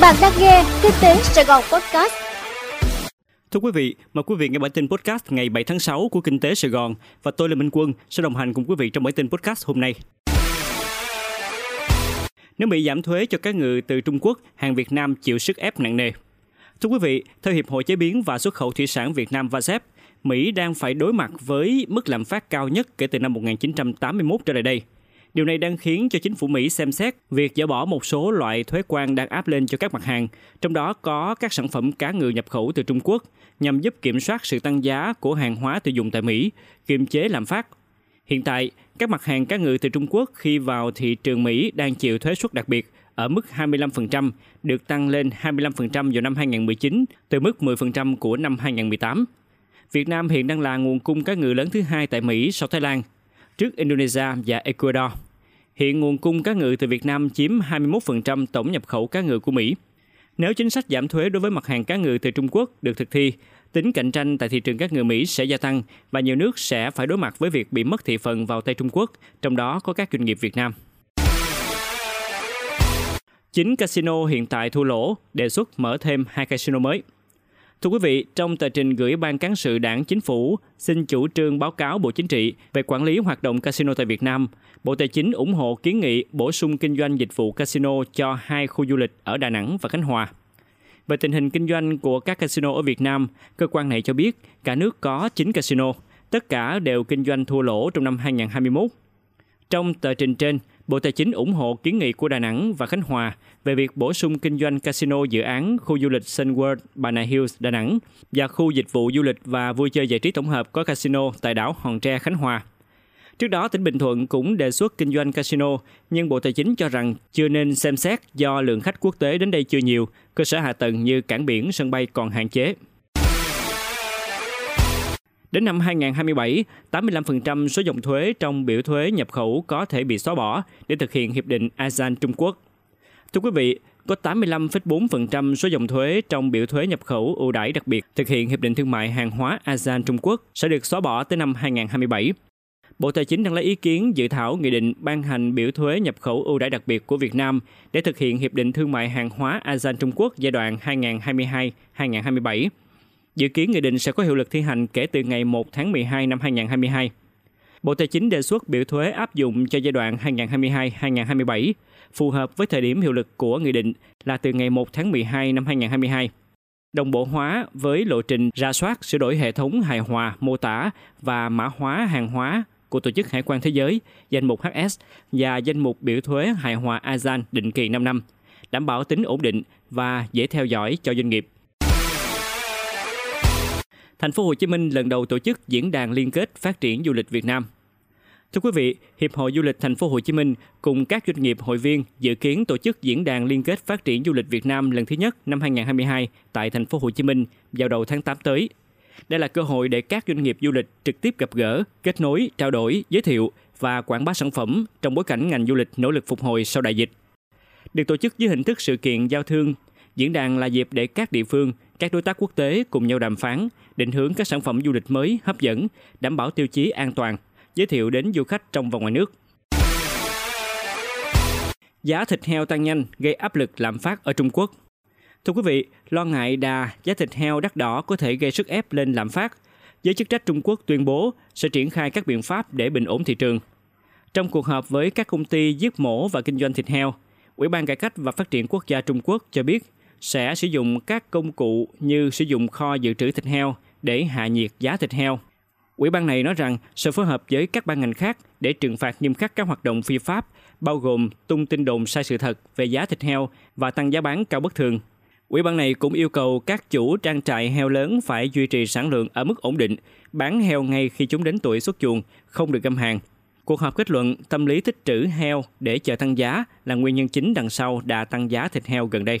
Bạn đang nghe Kinh tế Sài Gòn Podcast. Thưa quý vị, mời quý vị nghe bản tin podcast ngày 7 tháng 6 của Kinh tế Sài Gòn và tôi là Minh Quân sẽ đồng hành cùng quý vị trong bản tin podcast hôm nay. Nếu Mỹ giảm thuế cho các ngự từ Trung Quốc, hàng Việt Nam chịu sức ép nặng nề. Thưa quý vị, theo Hiệp hội Chế biến và Xuất khẩu Thủy sản Việt Nam VASEP, Mỹ đang phải đối mặt với mức lạm phát cao nhất kể từ năm 1981 trở lại đây. Điều này đang khiến cho chính phủ Mỹ xem xét việc dỡ bỏ một số loại thuế quan đang áp lên cho các mặt hàng, trong đó có các sản phẩm cá ngừ nhập khẩu từ Trung Quốc, nhằm giúp kiểm soát sự tăng giá của hàng hóa tiêu dùng tại Mỹ, kiềm chế lạm phát. Hiện tại, các mặt hàng cá ngừ từ Trung Quốc khi vào thị trường Mỹ đang chịu thuế suất đặc biệt ở mức 25%, được tăng lên 25% vào năm 2019 từ mức 10% của năm 2018. Việt Nam hiện đang là nguồn cung cá ngừ lớn thứ hai tại Mỹ sau Thái Lan, trước Indonesia và Ecuador. Hiện nguồn cung cá ngừ từ Việt Nam chiếm 21% tổng nhập khẩu cá ngừ của Mỹ. Nếu chính sách giảm thuế đối với mặt hàng cá ngừ từ Trung Quốc được thực thi, tính cạnh tranh tại thị trường cá ngừ Mỹ sẽ gia tăng và nhiều nước sẽ phải đối mặt với việc bị mất thị phần vào tay Trung Quốc, trong đó có các doanh nghiệp Việt Nam. Chính casino hiện tại thua lỗ, đề xuất mở thêm hai casino mới. Thưa quý vị, trong tờ trình gửi Ban Cán sự Đảng Chính phủ xin chủ trương báo cáo Bộ Chính trị về quản lý hoạt động casino tại Việt Nam, Bộ Tài chính ủng hộ kiến nghị bổ sung kinh doanh dịch vụ casino cho hai khu du lịch ở Đà Nẵng và Khánh Hòa. Về tình hình kinh doanh của các casino ở Việt Nam, cơ quan này cho biết cả nước có 9 casino, tất cả đều kinh doanh thua lỗ trong năm 2021. Trong tờ trình trên, Bộ Tài chính ủng hộ kiến nghị của Đà Nẵng và Khánh Hòa về việc bổ sung kinh doanh casino dự án khu du lịch Sun World Bà Hills Đà Nẵng và khu dịch vụ du lịch và vui chơi giải trí tổng hợp có casino tại đảo Hòn Tre Khánh Hòa. Trước đó, tỉnh Bình Thuận cũng đề xuất kinh doanh casino, nhưng Bộ Tài chính cho rằng chưa nên xem xét do lượng khách quốc tế đến đây chưa nhiều, cơ sở hạ tầng như cảng biển, sân bay còn hạn chế. Đến năm 2027, 85% số dòng thuế trong biểu thuế nhập khẩu có thể bị xóa bỏ để thực hiện hiệp định ASEAN Trung Quốc. Thưa quý vị, có 85,4% số dòng thuế trong biểu thuế nhập khẩu ưu đãi đặc biệt thực hiện hiệp định thương mại hàng hóa ASEAN Trung Quốc sẽ được xóa bỏ tới năm 2027. Bộ Tài chính đang lấy ý kiến dự thảo nghị định ban hành biểu thuế nhập khẩu ưu đãi đặc biệt của Việt Nam để thực hiện hiệp định thương mại hàng hóa ASEAN Trung Quốc giai đoạn 2022-2027. Dự kiến nghị định sẽ có hiệu lực thi hành kể từ ngày 1 tháng 12 năm 2022. Bộ Tài chính đề xuất biểu thuế áp dụng cho giai đoạn 2022-2027, phù hợp với thời điểm hiệu lực của nghị định là từ ngày 1 tháng 12 năm 2022. Đồng bộ hóa với lộ trình ra soát sửa đổi hệ thống hài hòa, mô tả và mã hóa hàng hóa của Tổ chức Hải quan Thế giới, danh mục HS và danh mục biểu thuế hài hòa ASEAN định kỳ 5 năm, đảm bảo tính ổn định và dễ theo dõi cho doanh nghiệp. Thành phố Hồ Chí Minh lần đầu tổ chức diễn đàn liên kết phát triển du lịch Việt Nam. Thưa quý vị, Hiệp hội Du lịch Thành phố Hồ Chí Minh cùng các doanh nghiệp hội viên dự kiến tổ chức diễn đàn liên kết phát triển du lịch Việt Nam lần thứ nhất năm 2022 tại Thành phố Hồ Chí Minh vào đầu tháng 8 tới. Đây là cơ hội để các doanh nghiệp du lịch trực tiếp gặp gỡ, kết nối, trao đổi, giới thiệu và quảng bá sản phẩm trong bối cảnh ngành du lịch nỗ lực phục hồi sau đại dịch. Được tổ chức dưới hình thức sự kiện giao thương, diễn đàn là dịp để các địa phương, các đối tác quốc tế cùng nhau đàm phán, định hướng các sản phẩm du lịch mới hấp dẫn, đảm bảo tiêu chí an toàn, giới thiệu đến du khách trong và ngoài nước. Giá thịt heo tăng nhanh gây áp lực lạm phát ở Trung Quốc. Thưa quý vị, lo ngại đà giá thịt heo đắt đỏ có thể gây sức ép lên lạm phát. Giới chức trách Trung Quốc tuyên bố sẽ triển khai các biện pháp để bình ổn thị trường. Trong cuộc họp với các công ty giết mổ và kinh doanh thịt heo, Ủy ban Cải cách và Phát triển Quốc gia Trung Quốc cho biết sẽ sử dụng các công cụ như sử dụng kho dự trữ thịt heo để hạ nhiệt giá thịt heo. Ủy ban này nói rằng sẽ phối hợp với các ban ngành khác để trừng phạt nghiêm khắc các hoạt động phi pháp, bao gồm tung tin đồn sai sự thật về giá thịt heo và tăng giá bán cao bất thường. Ủy ban này cũng yêu cầu các chủ trang trại heo lớn phải duy trì sản lượng ở mức ổn định, bán heo ngay khi chúng đến tuổi xuất chuồng, không được găm hàng. Cuộc họp kết luận tâm lý tích trữ heo để chờ tăng giá là nguyên nhân chính đằng sau đà tăng giá thịt heo gần đây.